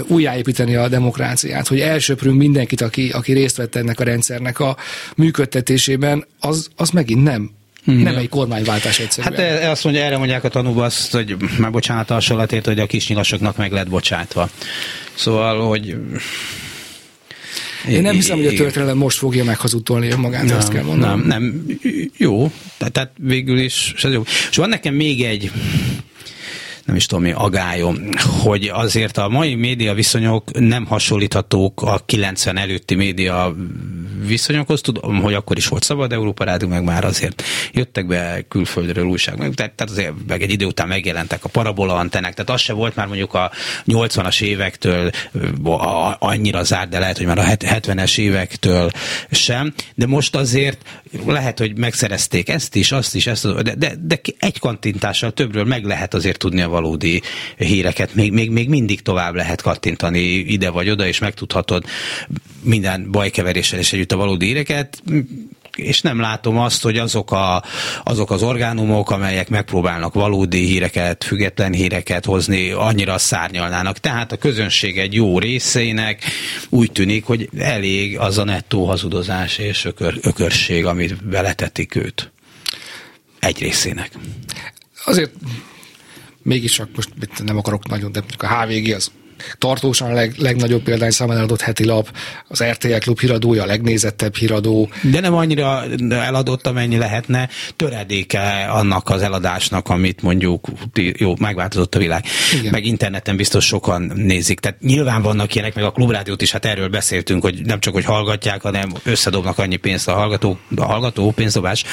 újjáépíteni a demokráciát, hogy elsöprünk mindenkit, aki, aki részt vett ennek a rendszernek a működtetésében, az, az megint nem Hmm. Nem egy kormányváltás egyszerűen. Hát e, azt mondja, erre mondják a tanúba azt, hogy már bocsánat a hasonlatért, hogy a kisnyilasoknak meg lett bocsátva. Szóval, hogy én nem hiszem, hogy a történelem most fogja meghazudtolni önmagát, nem, azt kell mondanom. Nem, nem, jó, tehát, tehát végül is, és, jó. és van nekem még egy nem is tudom mi, agályom, hogy azért a mai média viszonyok nem hasonlíthatók a 90 előtti média viszonyokhoz. Tudom, hogy akkor is volt szabad Európa Rádió, meg már azért jöttek be külföldről újság, meg, tehát azért meg egy idő után megjelentek a parabola antennek, tehát az se volt már mondjuk a 80-as évektől annyira zárt, de lehet, hogy már a 70-es évektől sem, de most azért lehet, hogy megszerezték ezt is, azt is, ezt, de, de, de egy kantintással többről meg lehet azért tudni a valódi híreket, még, még, még mindig tovább lehet kattintani ide vagy oda, és megtudhatod minden bajkeveréssel és együtt a valódi híreket, és nem látom azt, hogy azok, a, azok az orgánumok, amelyek megpróbálnak valódi híreket, független híreket hozni, annyira szárnyalnának. Tehát a közönség egy jó részének úgy tűnik, hogy elég az a nettó hazudozás és ökör, ökörség, amit beletetik őt. Egy részének. Azért mégiscsak most nem akarok nagyon, de a HVG az tartósan a leg, legnagyobb példányszámban eladott heti lap, az RTL Klub híradója a legnézettebb híradó. De nem annyira eladott, amennyi lehetne, töredéke annak az eladásnak, amit mondjuk jó, megváltozott a világ. Igen. Meg interneten biztos sokan nézik. Tehát nyilván vannak ilyenek, meg a klubrádiót is, hát erről beszéltünk, hogy nem csak, hogy hallgatják, hanem összedobnak annyi pénzt a hallgató, a hallgató pénzdobás,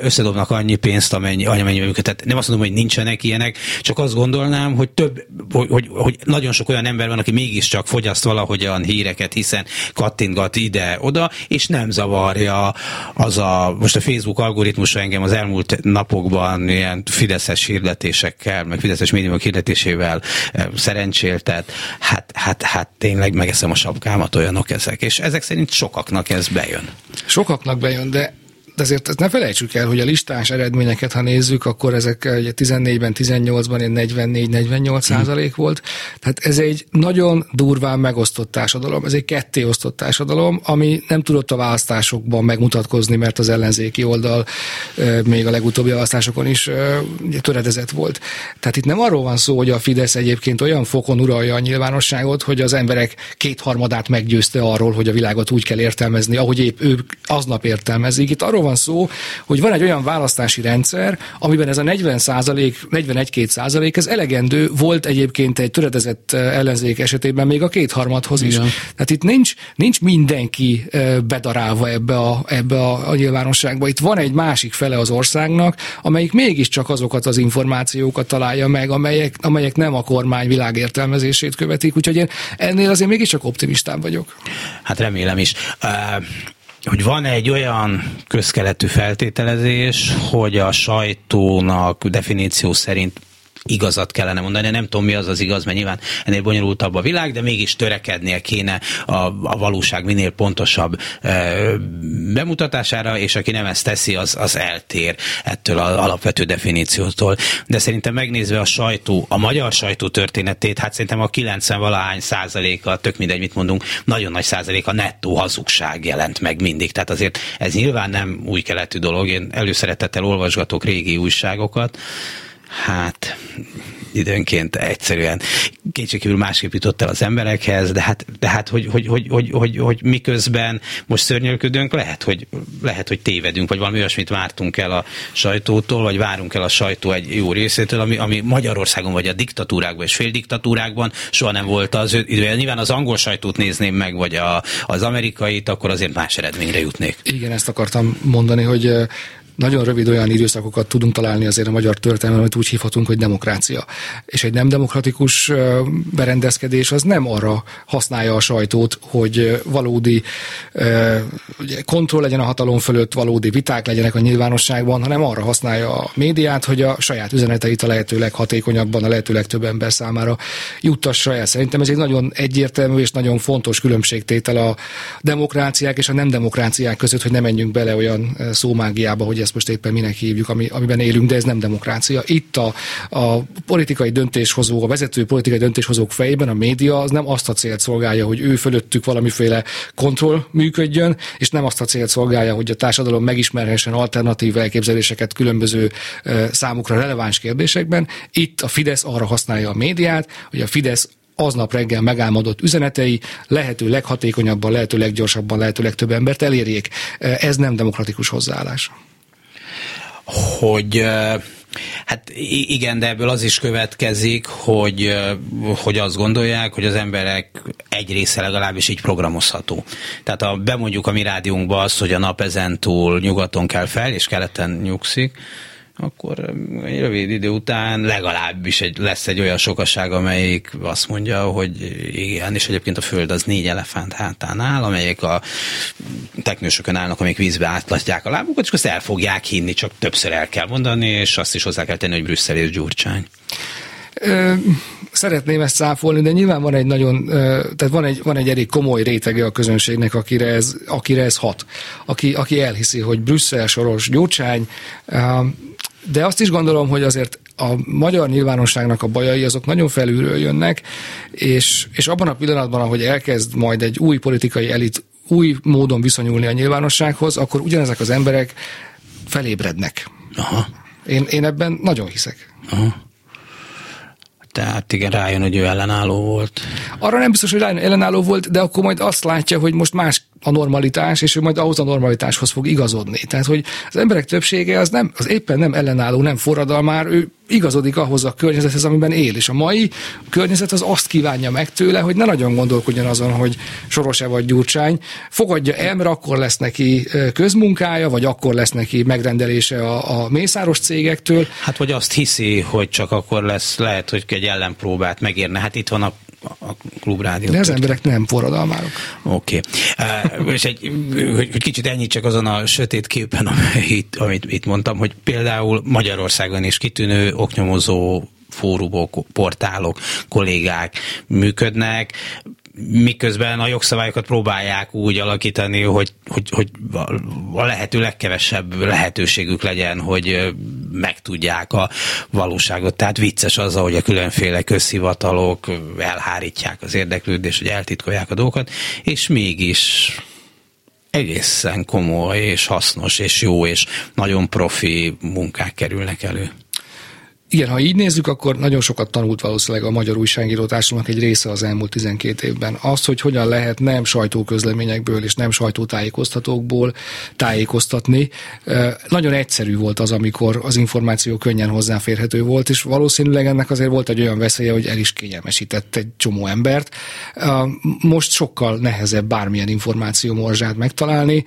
összedobnak annyi pénzt, amennyi, amennyi őket. Tehát nem azt mondom, hogy nincsenek ilyenek, csak azt gondolnám, hogy több, hogy, hogy, hogy nagyon sok olyan ember van, aki mégiscsak fogyaszt valahogyan híreket, hiszen kattintgat ide-oda, és nem zavarja az a, most a Facebook algoritmusa engem az elmúlt napokban ilyen fideszes hirdetésekkel, meg fideszes médiumok hirdetésével eh, szerencséltet, hát, hát, hát tényleg megeszem a sapkámat, olyanok ezek, és ezek szerint sokaknak ez bejön. Sokaknak bejön, de de azért ne felejtsük el, hogy a listás eredményeket, ha nézzük, akkor ezek ugye 14-ben, 18-ban 44-48 százalék hmm. volt. Tehát ez egy nagyon durván megosztott társadalom, ez egy ketté osztott társadalom, ami nem tudott a választásokban megmutatkozni, mert az ellenzéki oldal még a legutóbbi választásokon is töredezett volt. Tehát itt nem arról van szó, hogy a Fidesz egyébként olyan fokon uralja a nyilvánosságot, hogy az emberek kétharmadát meggyőzte arról, hogy a világot úgy kell értelmezni, ahogy épp ők aznap értelmezik. Itt arról van szó, hogy van egy olyan választási rendszer, amiben ez a 40 százalék, 41-2 százalék, ez elegendő volt egyébként egy töredezett ellenzék esetében még a kétharmadhoz is. Igen. Tehát itt nincs, nincs mindenki bedarálva ebbe a, ebbe a, a nyilvánosságba. Itt van egy másik fele az országnak, amelyik mégiscsak azokat az információkat találja meg, amelyek, amelyek nem a kormány világértelmezését követik. Úgyhogy én ennél azért mégiscsak optimistább vagyok. Hát remélem is. Uh hogy van egy olyan közkeletű feltételezés, hogy a sajtónak definíció szerint igazat kellene mondani. Nem tudom, mi az az igaz, mert nyilván ennél bonyolultabb a világ, de mégis törekednie kéne a, a valóság minél pontosabb e, bemutatására, és aki nem ezt teszi, az, az eltér ettől az alapvető definíciótól. De szerintem megnézve a sajtó, a magyar sajtó történetét, hát szerintem a 90 valahány százaléka, tök mindegy, mit mondunk, nagyon nagy százaléka nettó hazugság jelent meg mindig. Tehát azért ez nyilván nem új keletű dolog. Én előszeretettel olvasgatok régi újságokat, hát időnként egyszerűen kétségkívül másképp jutott el az emberekhez, de hát, de hát hogy, hogy, hogy, hogy, hogy, hogy miközben most szörnyölködünk, lehet hogy, lehet, hogy tévedünk, vagy valami olyasmit vártunk el a sajtótól, vagy várunk el a sajtó egy jó részétől, ami, ami Magyarországon, vagy a diktatúrákban és féldiktatúrákban soha nem volt az idő. Nyilván az angol sajtót nézném meg, vagy a, az amerikait, akkor azért más eredményre jutnék. Igen, ezt akartam mondani, hogy nagyon rövid olyan időszakokat tudunk találni azért a magyar történelemben, amit úgy hívhatunk, hogy demokrácia. És egy nem demokratikus berendezkedés az nem arra használja a sajtót, hogy valódi ugye, kontroll legyen a hatalom fölött, valódi viták legyenek a nyilvánosságban, hanem arra használja a médiát, hogy a saját üzeneteit a lehető leghatékonyabban, a lehető legtöbb ember számára juttassa el. Szerintem ez egy nagyon egyértelmű és nagyon fontos különbségtétel a demokráciák és a nem demokráciák között, hogy ne menjünk bele olyan szómágiába, hogy ez ezt most éppen minek hívjuk, ami, amiben élünk, de ez nem demokrácia. Itt a, a politikai döntéshozó, a vezető politikai döntéshozók fejében a média az nem azt a célt szolgálja, hogy ő fölöttük valamiféle kontroll működjön, és nem azt a célt szolgálja, hogy a társadalom megismerhessen alternatív elképzeléseket különböző számukra releváns kérdésekben. Itt a Fidesz arra használja a médiát, hogy a Fidesz aznap reggel megálmodott üzenetei lehető leghatékonyabban, lehető leggyorsabban, lehető legtöbb embert elérjék. Ez nem demokratikus hozzáállás hogy Hát igen, de ebből az is következik, hogy, hogy azt gondolják, hogy az emberek egy része legalábbis így programozható. Tehát ha bemondjuk a mi rádiónkba azt, hogy a nap ezentúl nyugaton kell fel, és keleten nyugszik, akkor egy rövid idő után legalábbis egy, lesz egy olyan sokaság, amelyik azt mondja, hogy igen, és egyébként a Föld az négy elefánt hátán áll, amelyek a teknősökön állnak, amik vízbe átlatják a lábukat, és azt el fogják hinni, csak többször el kell mondani, és azt is hozzá kell tenni, hogy Brüsszel és Gyurcsány. Ö, szeretném ezt száfolni, de nyilván van egy nagyon, tehát van egy, van egy elég komoly rétege a közönségnek, akire ez, akire ez hat. Aki, aki elhiszi, hogy Brüsszel, Soros, Gyurcsány, de azt is gondolom, hogy azért a magyar nyilvánosságnak a bajai azok nagyon felülről jönnek, és, és abban a pillanatban, ahogy elkezd majd egy új politikai elit új módon viszonyulni a nyilvánossághoz, akkor ugyanezek az emberek felébrednek. Aha. Én, én ebben nagyon hiszek. Aha. Tehát igen, rájön, hogy ő ellenálló volt. Arra nem biztos, hogy ellenálló volt, de akkor majd azt látja, hogy most más a normalitás, és ő majd ahhoz a normalitáshoz fog igazodni. Tehát, hogy az emberek többsége az, nem, az éppen nem ellenálló, nem forradalmár, ő igazodik ahhoz a környezethez, amiben él. És a mai környezet az azt kívánja meg tőle, hogy ne nagyon gondolkodjon azon, hogy Soros-e vagy Gyurcsány. Fogadja el, mert akkor lesz neki közmunkája, vagy akkor lesz neki megrendelése a, a mészáros cégektől. Hát, vagy azt hiszi, hogy csak akkor lesz, lehet, hogy egy ellenpróbát megérne. Hát itt van a a klubrádió. De az emberek nem forradalmárok. Oké. Okay. Uh, és egy, hogy kicsit ennyit csak azon a sötét képen, amit, amit itt mondtam, hogy például Magyarországon is kitűnő oknyomozó fórumok, portálok, kollégák működnek, miközben a jogszabályokat próbálják úgy alakítani, hogy, hogy, hogy a lehető legkevesebb lehetőségük legyen, hogy megtudják a valóságot. Tehát vicces az, hogy a különféle közhivatalok elhárítják az érdeklődést, hogy eltitkolják a dolgokat, és mégis egészen komoly és hasznos és jó és nagyon profi munkák kerülnek elő. Igen, ha így nézzük, akkor nagyon sokat tanult valószínűleg a magyar újságíró társadalomnak egy része az elmúlt 12 évben. Az, hogy hogyan lehet nem sajtóközleményekből és nem sajtótájékoztatókból tájékoztatni. Nagyon egyszerű volt az, amikor az információ könnyen hozzáférhető volt, és valószínűleg ennek azért volt egy olyan veszélye, hogy el is kényelmesített egy csomó embert. Most sokkal nehezebb bármilyen információ morzsát megtalálni.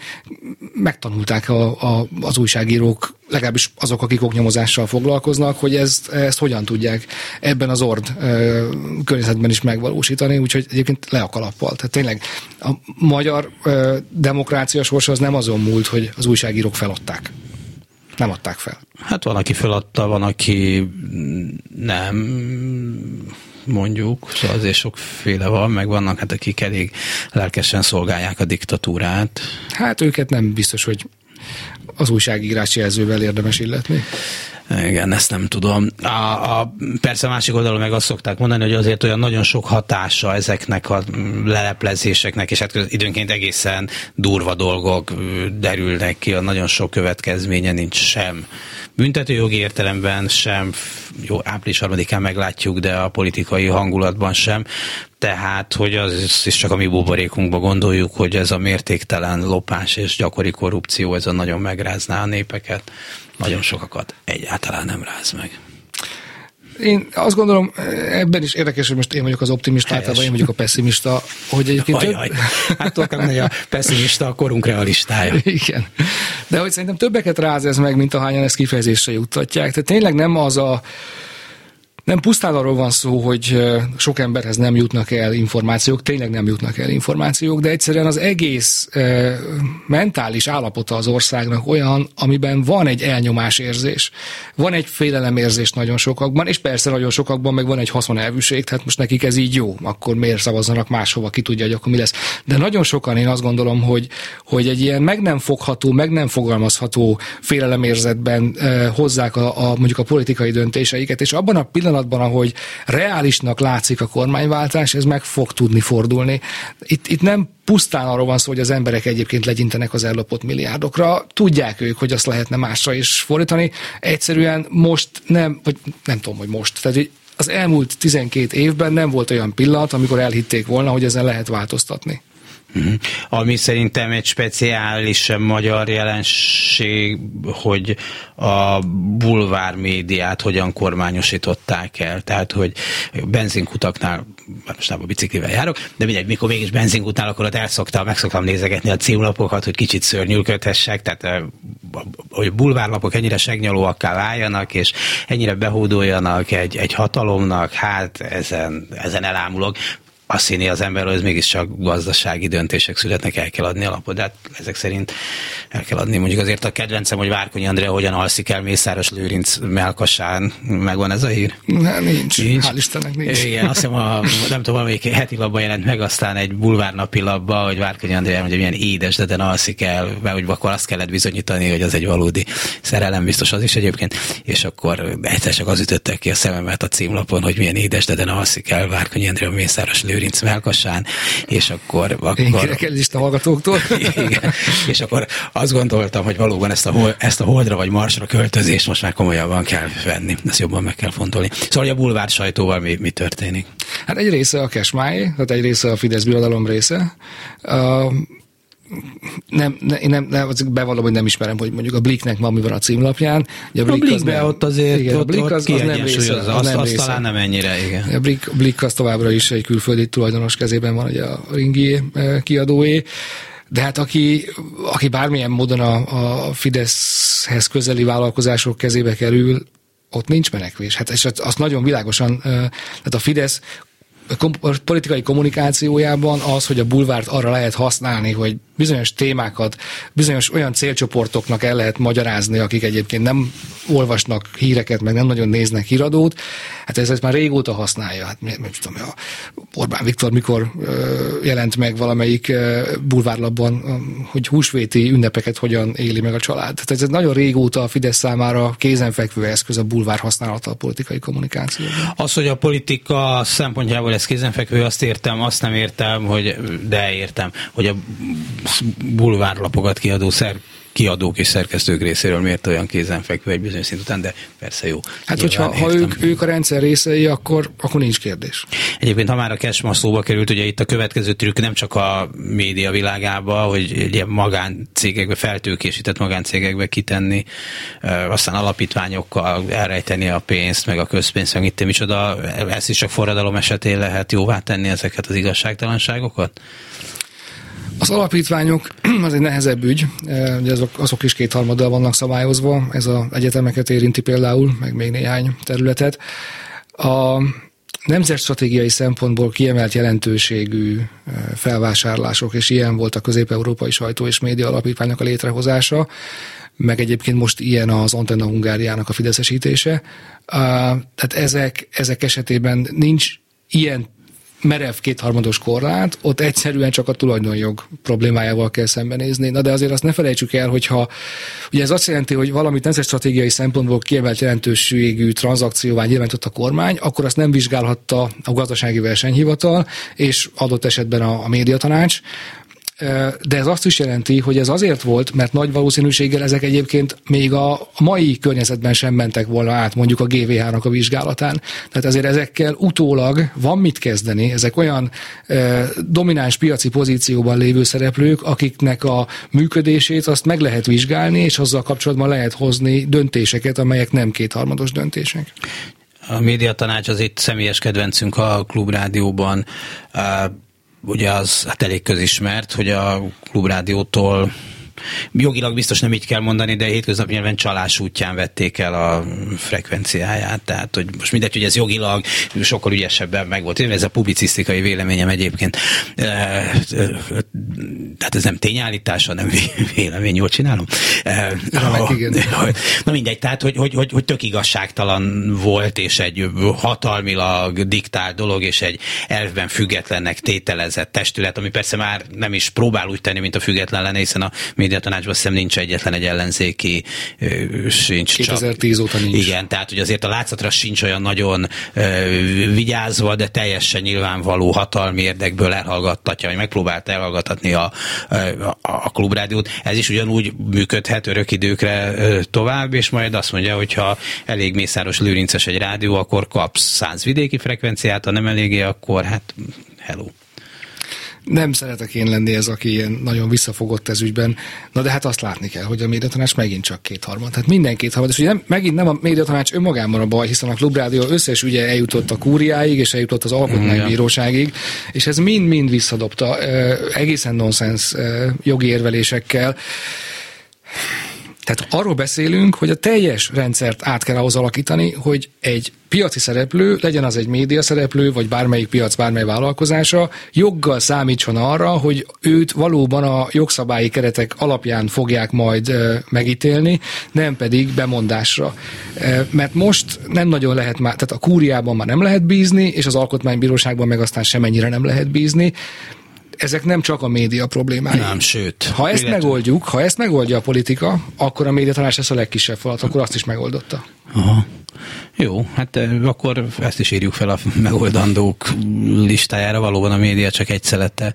Megtanulták a, a, az újságírók legalábbis azok, akik oknyomozással foglalkoznak, hogy ezt, ezt hogyan tudják ebben az ord ö, környezetben is megvalósítani, úgyhogy egyébként le a kalappal. Tehát tényleg a magyar ö, demokrácia sorsa az nem azon múlt, hogy az újságírók feladták. Nem adták fel. Hát van, aki feladta, van, aki nem mondjuk, szóval azért sokféle van, meg vannak hát akik elég lelkesen szolgálják a diktatúrát. Hát őket nem biztos, hogy az újságírás jelzővel érdemes illetni? Igen, ezt nem tudom. A, a, persze másik oldalon meg azt szokták mondani, hogy azért olyan nagyon sok hatása ezeknek a leleplezéseknek, és hát időnként egészen durva dolgok derülnek ki, a nagyon sok következménye nincs sem büntetőjogi értelemben sem, jó, április harmadikán meglátjuk, de a politikai hangulatban sem. Tehát, hogy az is csak a mi buborékunkba gondoljuk, hogy ez a mértéktelen lopás és gyakori korrupció, ez a nagyon megrázná a népeket. Nagyon sokakat egyáltalán nem ráz meg. Én azt gondolom, ebben is érdekes, hogy most én vagyok az optimista, általában én vagyok a pessimista, hogy egyébként... Ajaj, több... hát a pessimista a korunk realistája. Igen. De hogy szerintem többeket ráz ez meg, mint ahányan ezt kifejezésre juttatják. Tehát tényleg nem az a nem pusztán arról van szó, hogy sok emberhez nem jutnak el információk, tényleg nem jutnak el információk, de egyszerűen az egész mentális állapota az országnak olyan, amiben van egy elnyomásérzés, van egy félelemérzés nagyon sokakban, és persze nagyon sokakban meg van egy haszonelvűség, tehát most nekik ez így jó, akkor miért szavazzanak máshova, ki tudja, hogy akkor mi lesz. De nagyon sokan én azt gondolom, hogy, hogy egy ilyen meg nem fogható, meg nem fogalmazható félelemérzetben hozzák a, a, mondjuk a politikai döntéseiket, és abban a pillanatban pillanatban, ahogy reálisnak látszik a kormányváltás, ez meg fog tudni fordulni. Itt, itt nem pusztán arról van szó, hogy az emberek egyébként legyintenek az ellopott milliárdokra. Tudják ők, hogy azt lehetne másra is fordítani. Egyszerűen most nem, vagy nem tudom, hogy most. Tehát az elmúlt 12 évben nem volt olyan pillanat, amikor elhitték volna, hogy ezen lehet változtatni. Uh-huh. Ami szerintem egy speciális magyar jelenség, hogy a bulvár médiát hogyan kormányosították el. Tehát, hogy benzinkutaknál, a biciklivel járok, de mindegy, mikor mégis benzinkutnál, akkor ott elszoktam, megszoktam nézegetni a címlapokat, hogy kicsit szörnyűködhessek, tehát hogy bulvárlapok ennyire segnyalóakká váljanak, és ennyire behódoljanak egy, egy hatalomnak, hát ezen, ezen elámulok azt hinni az ember, hogy ez mégiscsak gazdasági döntések születnek, el kell adni alapot, de hát ezek szerint el kell adni. Mondjuk azért a kedvencem, hogy Várkonyi Andrea hogyan alszik el Mészáros Lőrinc melkasán, megvan ez a hír? Ne, nincs. nincs. Hál' Istennek nincs. Igen, azt hiszem, a, nem tudom, amelyik heti labban jelent meg, aztán egy bulvárnapi labba, hogy Várkonyi Andrea mondja, milyen édes, de alszik el, mert hogy akkor azt kellett bizonyítani, hogy az egy valódi szerelem, biztos az is egyébként, és akkor egyszer csak az ütöttek ki a szememet a címlapon, hogy milyen édes, de alszik el Várkonyi Andrea Mészáros Lőrinc Lőrinc melkasán, és akkor... akkor Én a hallgatóktól. igen, és akkor azt gondoltam, hogy valóban ezt a, ezt a holdra vagy marsra költözést most már komolyabban kell venni, ezt jobban meg kell fontolni. Szóval a bulvár sajtóval mi, mi történik? Hát egy része a Kesmáé, tehát egy része a Fidesz birodalom része. Uh, nem, ne, én nem, nem bevallom, hogy nem ismerem, hogy mondjuk a Blicknek ma mi van a címlapján. Ugye a Blick, a ott azért igen, a Blick az, az, nem része. Az, az, nem az része. talán nem ennyire, igen. A Blick, Blick az továbbra is egy külföldi tulajdonos kezében van, ugye a Ringi eh, kiadóé. De hát aki, aki bármilyen módon a, a Fideszhez közeli vállalkozások kezébe kerül, ott nincs menekvés. Hát és azt nagyon világosan, eh, tehát a Fidesz a politikai kommunikációjában az, hogy a bulvárt arra lehet használni, hogy bizonyos témákat, bizonyos olyan célcsoportoknak el lehet magyarázni, akik egyébként nem olvasnak híreket, meg nem nagyon néznek híradót, hát ez, ez már régóta használja. Hát nem tudom, a Orbán Viktor mikor jelent meg valamelyik bulvárlapban, hogy húsvéti ünnepeket hogyan éli meg a család. Tehát ez nagyon régóta a Fidesz számára kézenfekvő eszköz a bulvár használata a politikai kommunikációban. Az, hogy a politika szempontjából ez kézenfekvő, azt értem, azt nem értem, hogy de értem, hogy a bulvárlapokat kiadó szer kiadók és szerkesztők részéről miért olyan kézenfekvő egy bizonyos szint után, de persze jó. Hát, hogyha ha ők, ők a rendszer részei, akkor, akkor nincs kérdés. Egyébként, ha már a Kesma szóba került, ugye itt a következő trükk nem csak a média világába, hogy ugye magáncégekbe, feltőkésített magáncégekbe kitenni, aztán alapítványokkal elrejteni a pénzt, meg a közpénzt, meg itt micsoda, ezt is csak forradalom esetén lehet jóvá tenni ezeket az igazságtalanságokat? Az alapítványok az egy nehezebb ügy, ugye azok, azok is kétharmaddal vannak szabályozva, ez az egyetemeket érinti például, meg még néhány területet. A nemzetstratégiai szempontból kiemelt jelentőségű felvásárlások, és ilyen volt a közép-európai sajtó és média alapítványok a létrehozása, meg egyébként most ilyen az Antenna Hungáriának a fideszesítése. Tehát ezek, ezek esetében nincs ilyen merev kétharmados korlát, ott egyszerűen csak a tulajdonjog problémájával kell szembenézni. Na de azért azt ne felejtsük el, hogyha ugye ez azt jelenti, hogy valamit nemzet stratégiai szempontból kiemelt jelentőségű tranzakcióvá nyilvánított a kormány, akkor azt nem vizsgálhatta a gazdasági versenyhivatal, és adott esetben a, a médiatanács, de ez azt is jelenti, hogy ez azért volt, mert nagy valószínűséggel ezek egyébként még a mai környezetben sem mentek volna át mondjuk a GVH-nak a vizsgálatán. Tehát ezért ezekkel utólag van mit kezdeni. Ezek olyan domináns piaci pozícióban lévő szereplők, akiknek a működését azt meg lehet vizsgálni, és azzal kapcsolatban lehet hozni döntéseket, amelyek nem kétharmados döntések. A médiatanács az itt személyes kedvencünk a klubrádióban ugye az hát elég közismert, hogy a klubrádiótól jogilag biztos nem így kell mondani, de hétköznapi nyelven csalás útján vették el a frekvenciáját. Tehát, hogy most mindegy, hogy ez jogilag sokkal ügyesebben meg volt. Ez a publicisztikai véleményem egyébként. Tehát ez nem tényállítás, hanem vélemény, jól csinálom. Na mindegy, tehát, hogy, hogy, hogy, hogy tök igazságtalan volt, és egy hatalmilag diktál dolog, és egy elvben függetlennek tételezett testület, ami persze már nem is próbál úgy tenni, mint a független lenne, hiszen a médiatanácsban szem nincs egyetlen egy ellenzéki, sincs 2010 csak, óta nincs. Igen, tehát hogy azért a látszatra sincs olyan nagyon vigyázva, de teljesen nyilvánvaló hatalmi érdekből elhallgattatja, vagy megpróbálta elhallgatni a, a, a klubrádiót. Ez is ugyanúgy működhet örök időkre tovább, és majd azt mondja, hogy ha elég mészáros lőrinces egy rádió, akkor kapsz száz vidéki frekvenciát, ha nem eléggé, akkor hát hello nem szeretek én lenni ez, aki ilyen nagyon visszafogott ez ügyben. Na de hát azt látni kell, hogy a médiatanács megint csak kétharmad. Tehát minden kétharmad. És ugye nem, megint nem a médiatanács önmagában a baj, hiszen a klubrádió összes ügye eljutott a kúriáig, és eljutott az alkotmánybíróságig, és ez mind-mind visszadobta egészen nonsens jogi érvelésekkel. Tehát arról beszélünk, hogy a teljes rendszert át kell ahhoz alakítani, hogy egy piaci szereplő, legyen az egy média szereplő, vagy bármelyik piac, bármely vállalkozása, joggal számítson arra, hogy őt valóban a jogszabályi keretek alapján fogják majd megítélni, nem pedig bemondásra. Mert most nem nagyon lehet már, tehát a kúriában már nem lehet bízni, és az alkotmánybíróságban meg aztán semennyire nem lehet bízni ezek nem csak a média problémái. Nem, sőt. Ha ezt illetve... megoldjuk, ha ezt megoldja a politika, akkor a médiatanás lesz a legkisebb falat, akkor azt is megoldotta. Aha. Jó, hát akkor ezt is írjuk fel a megoldandók listájára. Valóban a média csak egy szelete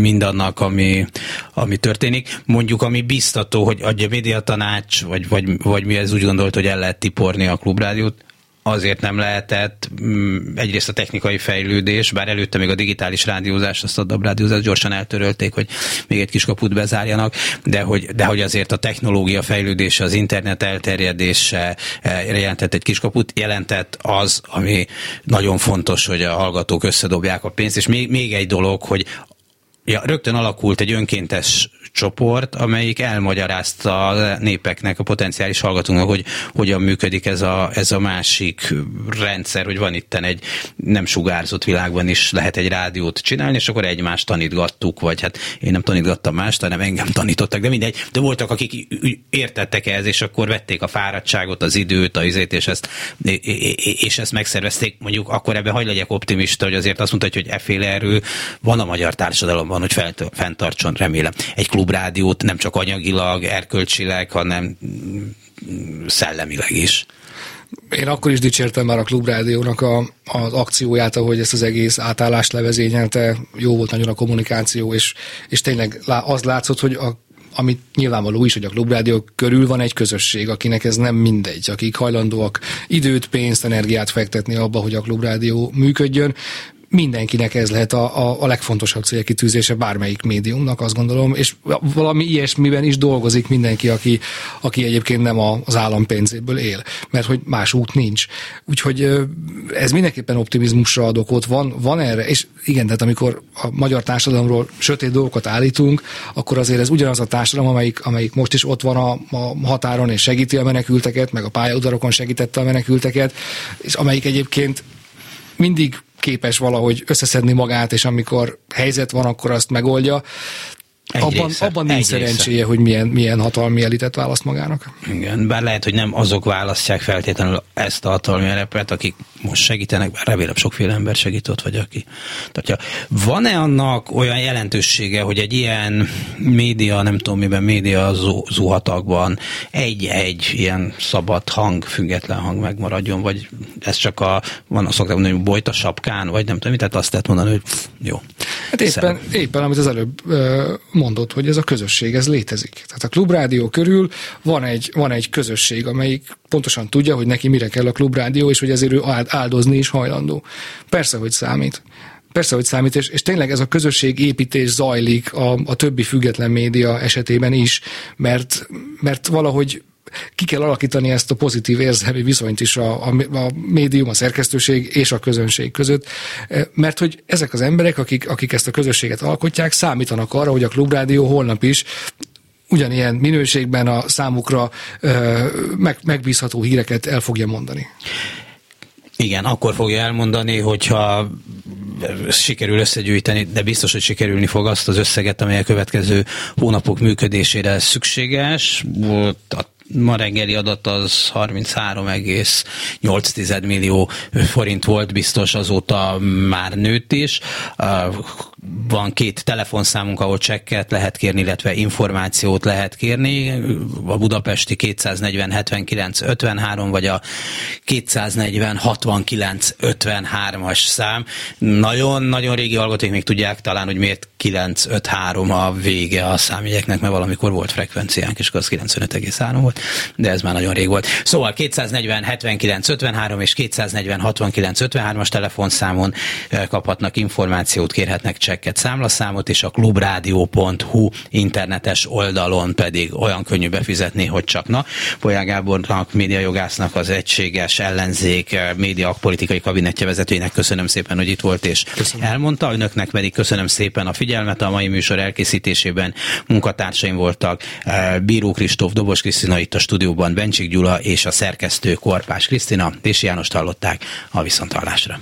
mindannak, ami, ami történik. Mondjuk, ami biztató, hogy adja médiatanács, vagy, vagy, vagy mi ez úgy gondolt, hogy el lehet tiporni a klubrádiót, azért nem lehetett mm, egyrészt a technikai fejlődés, bár előtte még a digitális rádiózás, azt a DAB rádiózást gyorsan eltörölték, hogy még egy kis kaput bezárjanak, de hogy, de hogy azért a technológia fejlődése, az internet elterjedése eh, jelentett egy kis kaput, jelentett az, ami nagyon fontos, hogy a hallgatók összedobják a pénzt, és még, még egy dolog, hogy ja, rögtön alakult egy önkéntes csoport, amelyik elmagyarázta a népeknek, a potenciális hallgatóknak, hogy hogyan működik ez a, ez a másik rendszer, hogy van itten egy nem sugárzott világban is lehet egy rádiót csinálni, és akkor egymást tanítgattuk, vagy hát én nem tanítgattam mást, hanem engem tanítottak, de mindegy, de voltak, akik értettek ehhez, és akkor vették a fáradtságot, az időt, a izét, és ezt, és ezt megszervezték. Mondjuk akkor ebben hagy legyek optimista, hogy azért azt mondta, hogy efféle erő van a magyar társadalomban, hogy fent, fenntartson, remélem. Egy klubrádiót nem csak anyagilag, erkölcsileg, hanem szellemileg is. Én akkor is dicsértem már a Klubrádiónak a, az akcióját, ahogy ezt az egész átállást levezényelte, jó volt nagyon a kommunikáció, és, és tényleg az látszott, hogy a amit nyilvánvaló is, hogy a klubrádió körül van egy közösség, akinek ez nem mindegy, akik hajlandóak időt, pénzt, energiát fektetni abba, hogy a klubrádió működjön mindenkinek ez lehet a, a, a legfontosabb célkitűzése bármelyik médiumnak, azt gondolom, és valami ilyesmiben is dolgozik mindenki, aki, aki egyébként nem az állam pénzéből él, mert hogy más út nincs. Úgyhogy ez mindenképpen optimizmusra ad okot, van, van erre, és igen, tehát amikor a magyar társadalomról sötét dolgokat állítunk, akkor azért ez ugyanaz a társadalom, amelyik, amelyik most is ott van a, a határon és segíti a menekülteket, meg a pályaudarokon segítette a menekülteket, és amelyik egyébként mindig képes valahogy összeszedni magát, és amikor helyzet van, akkor azt megoldja. Egy abban, része, abban nincs szerencséje, része. hogy milyen, milyen hatalmi elitet választ magának. Igen, bár lehet, hogy nem azok választják feltétlenül ezt a hatalmi elepet, akik most segítenek, bár remélem sokféle ember segít vagy aki. Tehát, van-e annak olyan jelentősége, hogy egy ilyen média, nem tudom miben média zuhatagban egy-egy ilyen szabad hang, független hang megmaradjon, vagy ez csak a, van a szokták mondani, hogy bolyt a sapkán, vagy nem tudom, tehát azt lehet mondani, hogy pff, jó. Hát éppen, éppen, amit az előbb mondott, hogy ez a közösség, ez létezik. Tehát a klubrádió körül van egy, van egy közösség, amelyik pontosan tudja, hogy neki mire kell a klubrádió, és hogy ezért ő áldozni is hajlandó. Persze, hogy számít. Persze, hogy számít, és, és tényleg ez a közösség építés zajlik a, a többi független média esetében is, mert, mert valahogy ki kell alakítani ezt a pozitív érzelmi viszonyt is a, a, a médium, a szerkesztőség és a közönség között, e, mert hogy ezek az emberek, akik, akik ezt a közösséget alkotják, számítanak arra, hogy a Klubrádió holnap is ugyanilyen minőségben a számukra ö, meg, megbízható híreket el fogja mondani. Igen, akkor fogja elmondani, hogyha sikerül összegyűjteni, de biztos, hogy sikerülni fog azt az összeget, amely a következő hónapok működésére szükséges. A ma reggeli adat az 33,8 millió forint volt, biztos azóta már nőtt is. Van két telefonszámunk, ahol csekket lehet kérni, illetve információt lehet kérni. A budapesti 240 79 53, vagy a 240 69 53-as szám. Nagyon-nagyon régi hallgatók még tudják talán, hogy miért 953 a vége a számjegyeknek, mert valamikor volt frekvenciánk, és az 95,3 volt, de ez már nagyon rég volt. Szóval 240 79 53 és 240 69 53-as telefonszámon kaphatnak információt, kérhetnek csekket, számlaszámot, és a klubradio.hu internetes oldalon pedig olyan könnyű befizetni, hogy csak na. Polyá Gábornak, médiajogásznak, az egységes ellenzék média politikai kabinetje vezetőjének köszönöm szépen, hogy itt volt és köszönöm. elmondta. Önöknek pedig köszönöm szépen a figyelmet figyelmet a mai műsor elkészítésében. Munkatársaim voltak eh, Bíró Kristóf, Dobos Krisztina itt a stúdióban, Bencsik Gyula és a szerkesztő Korpás Krisztina. Dési Jánost hallották a viszontalásra.